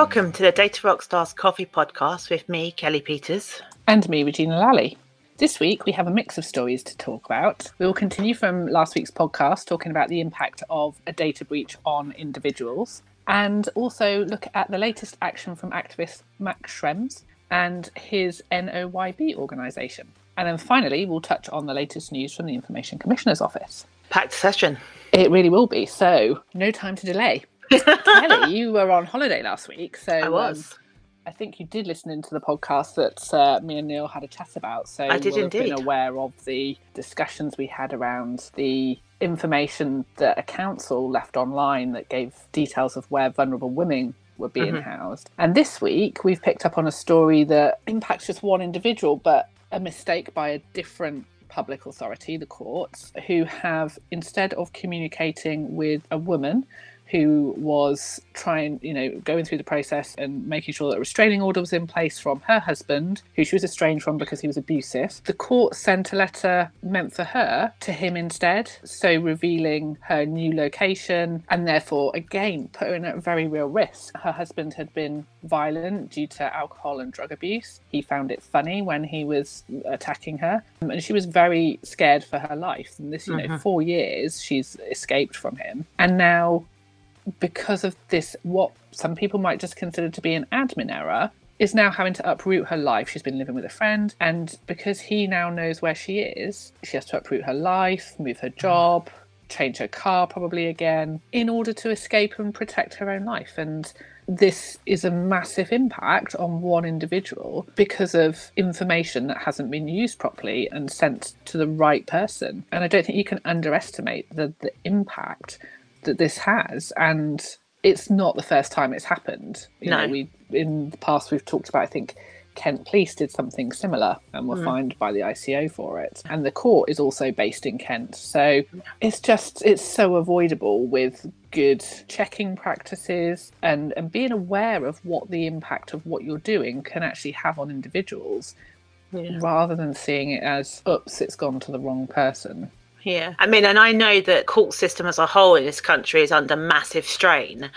Welcome to the Data Rockstars Coffee Podcast with me, Kellie Peters. And me, Regina Lally. This week, we have a mix of stories to talk about. We will continue from last week's podcast, talking about the impact of a data breach on individuals, and also look at the latest action from activist Max Schrems and his NOYB organisation. And then finally, we'll touch on the latest news from the Information Commissioner's Office. Packed session. It really will be. So, no time to delay. Kellie, you were on holiday last week, so I was. Um, I think you did listen into the podcast that uh, me and Neil had a chat about. So I did indeed. been aware of the discussions we had around the information that a council left online that gave details of where vulnerable women were being Mhm. housed. And this week we've picked up on a story that impacts just one individual, but a mistake by a different public authority, the courts, who have instead of communicating with a woman who was trying, you know, going through the process and making sure that a restraining order was in place from her husband, who she was estranged from because he was abusive. The court sent a letter meant for her to him instead, so revealing her new location and therefore, again, putting her in at very real risk. Her husband had been violent due to alcohol and drug abuse. He found it funny when he was attacking her, and she was very scared for her life. And this, you know, Mhm. four years she's escaped from him, and now because of this, what some people might just consider to be an admin error, is now having to uproot her life. She's been living with a friend, and because he now knows where she is, she has to uproot her life, move her mm. job, change her car probably again, in order to escape and protect her own life. And this is a massive impact on one individual because of information that hasn't been used properly and sent to the right person. And I don't think you can underestimate the, the impact that this has and it's not the first time it's happened you know No. we in the past we've talked about i think kent police did something similar and were Mm. fined by the ico for it and the court is also based in kent so it's just it's so avoidable with good checking practices and and being aware of what the impact of what you're doing can actually have on individuals Yeah. rather than seeing it as oops it's gone to the wrong person Yeah. I mean, and I know that court system as a whole in this country is under massive strain.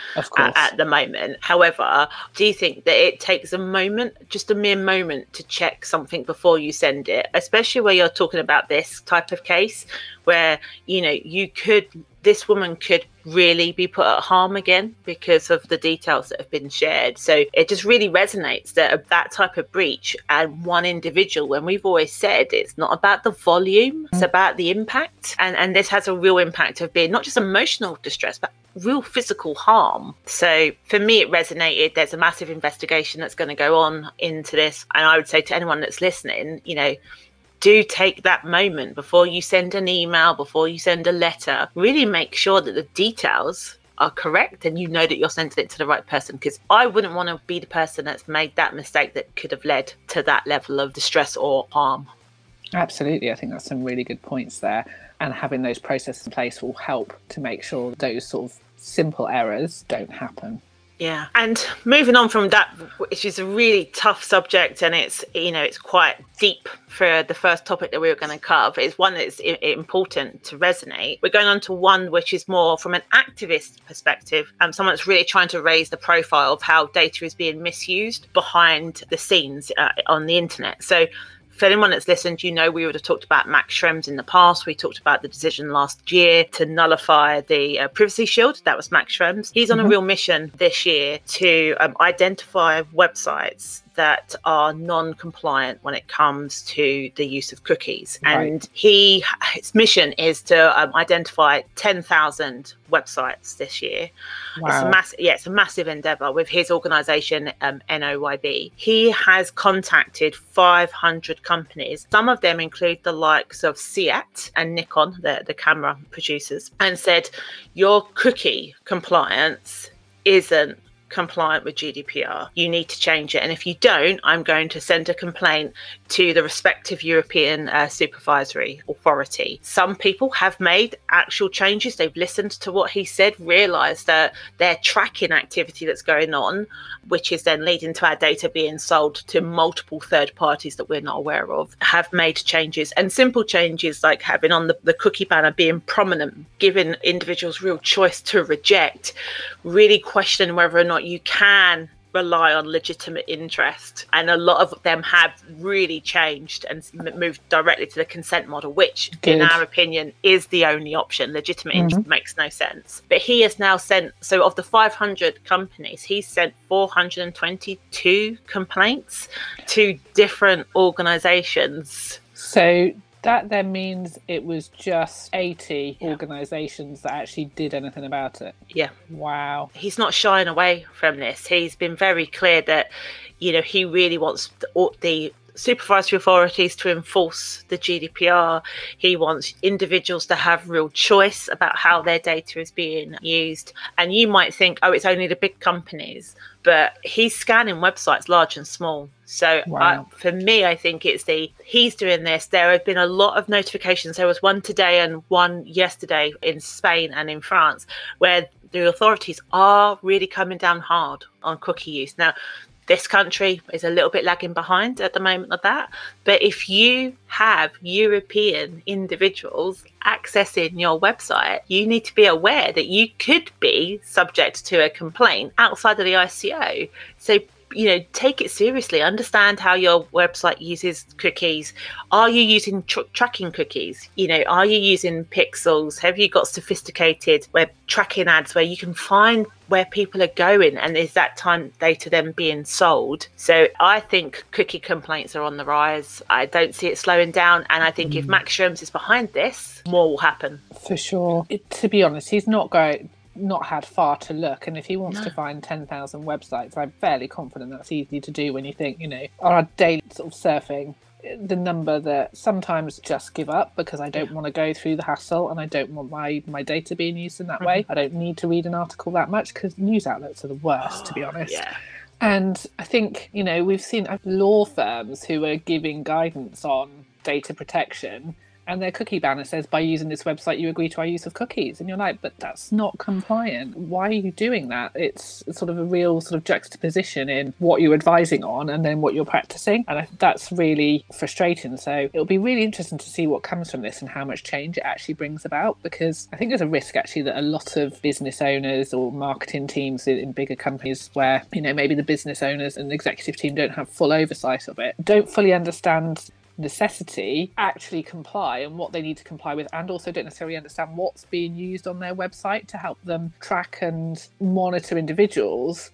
at, at the moment. However, do you think that it takes a moment, just a mere moment, to check something before you send it, especially where you're talking about this type of case where you know you could this woman could really be put at harm again because of the details that have been shared. So it just really resonates that that type of breach and one individual, when we've always said it's not about the volume, it's mm. about the impact. And and this has a real impact of being not just emotional distress, but real physical harm. So for me, it resonated. There's a massive investigation that's going to go on into this. And I would say to anyone that's listening, you know, do take that moment before you send an email, before you send a letter. Really make sure that the details are correct and you know that you're sending it to the right person because I wouldn't want to be the person that's made that mistake that could have led to that level of distress or harm. Absolutely. I think that's some really good points there. And having those processes in place will help to make sure those sort of simple errors don't happen. Yeah. And moving on from that, which is a really tough subject and it's, you know, it's quite deep for the first topic that we were going to cover. It's one that's important to resonate. We're going on to one which is more from an activist perspective, um, someone that's really trying to raise the profile of how data is being misused behind the scenes uh, on the internet. So for anyone that's listened, you know we would have talked about Max Schrems in the past. We talked about the decision last year to nullify the uh, privacy shield. That was Max Schrems. He's on a Mhm. real mission this year to um, identify websites that are non-compliant when it comes to the use of cookies. Right. And he, his mission is to um, identify 10,000 websites this year. It's a massive, yeah, it's a massive endeavor with his organization, um, NOYB. He has contacted 500 companies. Some of them include the likes of Seat and Nikon, the, the camera producers, and said, Your cookie compliance isn't compliant with GDPR. You need to change it. And if you don't, I'm going to send a complaint to the respective European uh, supervisory authority. Some people have made actual changes. They've listened to what he said, realized that they're tracking activity that's going on, which is then leading to our data being sold to multiple third parties that we're not aware of, have made changes. And simple changes like having on the, the cookie banner being prominent, giving individuals real choice to reject, really questioning whether or not you can rely on legitimate interest. And a lot of them have really changed and moved directly to the consent model, which, Good. in our opinion, is the only option. Legitimate mm-hmm. interest makes no sense. But he has now sent, so of the 500 companies, he's sent 422 complaints to different organizations. So that then means it was just 80 yeah. organizations that actually did anything about it. Yeah. Wow. He's not shying away from this. He's been very clear that, you know, he really wants the, the supervisory authorities to enforce the GDPR. He wants individuals to have real choice about how their data is being used. And you might think, oh, it's only the big companies, but he's scanning websites large and small. So uh, wow. I, for me, I think it's the he's doing this. There have been a lot of notifications. There was one today and one yesterday in Spain and in France where the authorities are really coming down hard on cookie use. Now, this country is a little bit lagging behind at the moment of that. But if you have European individuals accessing your website, you need to be aware that you could be subject to a complaint outside of the ICO. So you know take it seriously. Understand how your website uses cookies. Are you using tr- tracking cookies? You know are you using pixels? Have you got sophisticated web tracking ads where you can find where people are going and is that time data then being sold? So i think cookie complaints are on the rise. I don't see it slowing down. And i think mm. if max Schrems is behind this more will happen. For sure. It, to be honest he's not going not had far to look. And if he wants no. to find 10,000 websites, I'm fairly confident that's easy to do when you think, you know, on our daily sort of surfing, the number that sometimes just give up because I don't yeah. want to go through the hassle and I don't want my, my data being used in that mm-hmm. way. I don't need to read an article that much because news outlets are the worst, oh, to be honest. Yeah. And I think, you know, we've seen law firms who are giving guidance on data protection and their cookie banner says by using this website you agree to our use of cookies. And you're like but that's not compliant. Why are you doing that? It's sort of a real sort of juxtaposition in what you're advising on and then what you're practicing. And that's really frustrating. So it'll be really interesting to see what comes from this and how much change it actually brings about because i think there's a risk actually that a lot of business owners or marketing teams in bigger companies where you know maybe the business owners and the executive team don't have full oversight of it don't fully understand necessity actually comply and what they need to comply with, and also don't necessarily understand what's being used on their website to help them track and monitor individuals.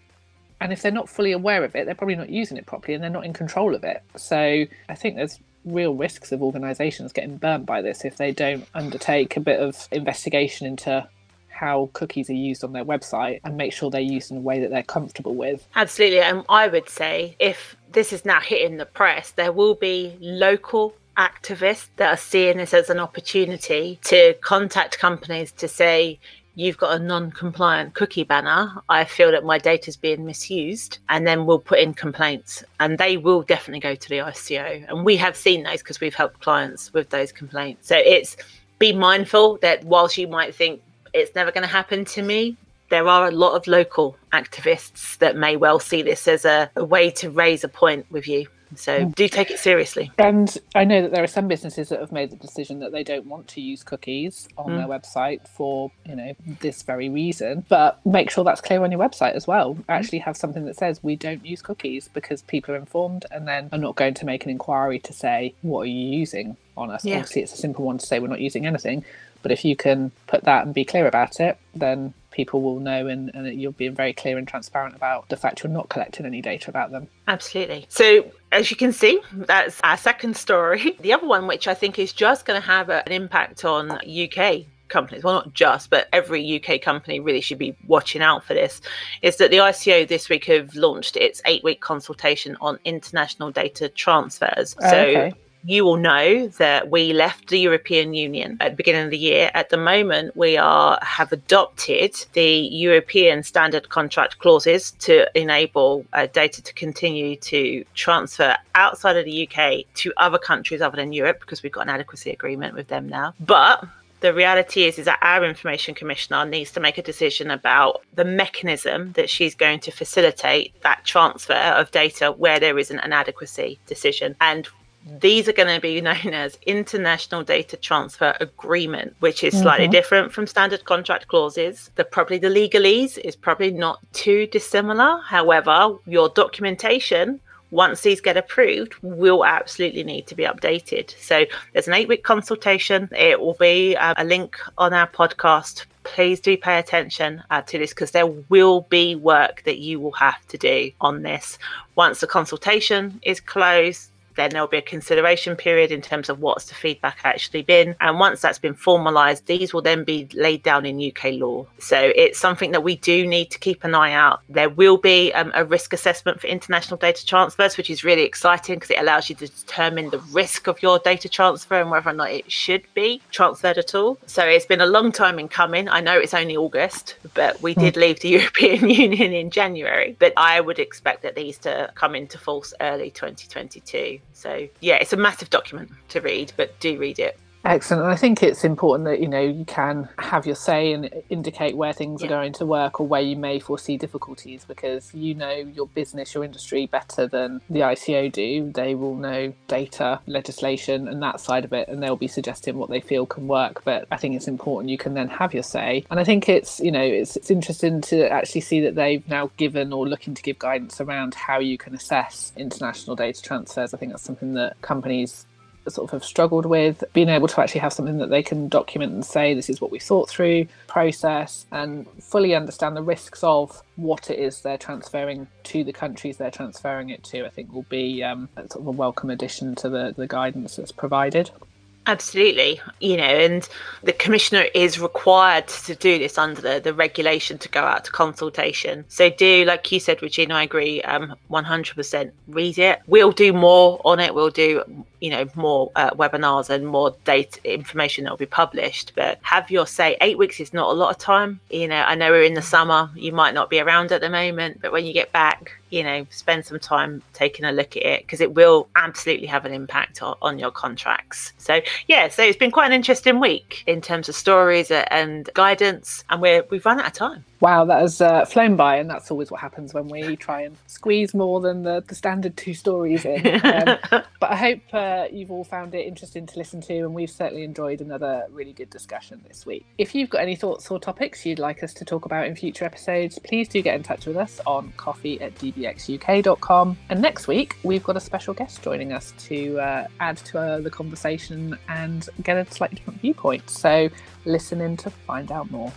And if they're not fully aware of it, they're probably not using it properly and they're not in control of it. So I think there's real risks of organizations getting burnt by this if they don't undertake a bit of investigation into how cookies are used on their website and make sure they're used in a way that they're comfortable with. Absolutely. And I would say if this is now hitting the press, there will be local activists that are seeing this as an opportunity to contact companies to say, you've got a non-compliant cookie banner. I feel that my data is being misused and then we'll put in complaints. And they will definitely go to the ico and we have seen those because we've helped clients with those complaints. So it's be mindful that whilst you might think it's never going to happen to me there are a lot of local activists that may well see this as a, a way to raise a point with you. So mm. do take it seriously. And I know that there are some businesses that have made the decision that they don't want to use cookies on mm. their website for, you know, this very reason. But make sure that's clear on your website as well. Actually have something that says we don't use cookies because people are informed and then are not going to make an inquiry to say, what are you using on us? Yeah. Obviously it's a simple one to say we're not using anything. But if you can put that and be clear about it, then people will know and, and you'll be very clear and transparent about the fact you're not collecting any data about them. Absolutely. So, as you can see, that's our second story. The other one, which I think is just going to have a, an impact on UK companies, well, not just, but every UK company really should be watching out for this, is that the ICO this week have launched its eight week consultation on international data transfers. So, okay you will know that we left the European Union at the beginning of the year. At the moment, we are have adopted the European standard contract clauses to enable uh, data to continue to transfer outside of the UK to other countries other than Europe because we've got an adequacy agreement with them now. But the reality is is that our information commissioner needs to make a decision about the mechanism that she's going to facilitate that transfer of data where there isn't an adequacy decision and these are going to be known as international data transfer agreement which is slightly mm-hmm. different from standard contract clauses. The probably the legalese is probably not too dissimilar. However your documentation once these get approved will absolutely need to be updated. So there's an eight week consultation. It will be uh, a link on our podcast. Please do pay attention uh, to this because there will be work that you will have to do on this. Once the consultation is closed then there'll be a consideration period in terms of what's the feedback actually been. And once that's been formalised, these will then be laid down in UK law. So it's something that we do need to keep an eye out. There will be um, a risk assessment for international data transfers, which is really exciting because it allows you to determine the risk of your data transfer and whether or not it should be transferred at all. So it's been a long time in coming. I know it's only August, but we did hmm. leave the European Union in January. But I would expect that these to come into force early 2022. So yeah, it's a massive document to read, but do read it. Excellent. And I think it's important that, you know, you can have your say and indicate where things yeah. are going to work or where you may foresee difficulties because you know your business, your industry better than the ICO do. They will know data, legislation, and that side of it, and they'll be suggesting what they feel can work. But I think it's important you can then have your say. And I think it's, you know, it's, it's interesting to actually see that they've now given or looking to give guidance around how you can assess international data transfers. I think that's something that companies sort of have struggled with being able to actually have something that they can document and say this is what we thought through process and fully understand the risks of what it is they're transferring to the countries they're transferring it to i think will be um, sort of a welcome addition to the, the guidance that's provided Absolutely. You know, and the commissioner is required to do this under the, the regulation to go out to consultation. So do, like you said, Regina, I agree, um, 100% read it. We'll do more on it. We'll do, you know, more uh, webinars and more data information that will be published. But have your say. Eight weeks is not a lot of time. You know, I know we're in the summer. You might not be around at the moment, but when you get back, you know, spend some time taking a look at it because it will absolutely have an impact on, on, your contracts. So, yeah, so it's been quite an interesting week in terms of stories and guidance, and we're, we've run out of time. Wow, that has uh, flown by, and that's always what happens when we try and squeeze more than the, the standard two stories in. Um, but I hope uh, you've all found it interesting to listen to, and we've certainly enjoyed another really good discussion this week. If you've got any thoughts or topics you'd like us to talk about in future episodes, please do get in touch with us on coffee at dbxuk.com. And next week, we've got a special guest joining us to uh, add to uh, the conversation and get a slightly different viewpoint. So listen in to find out more.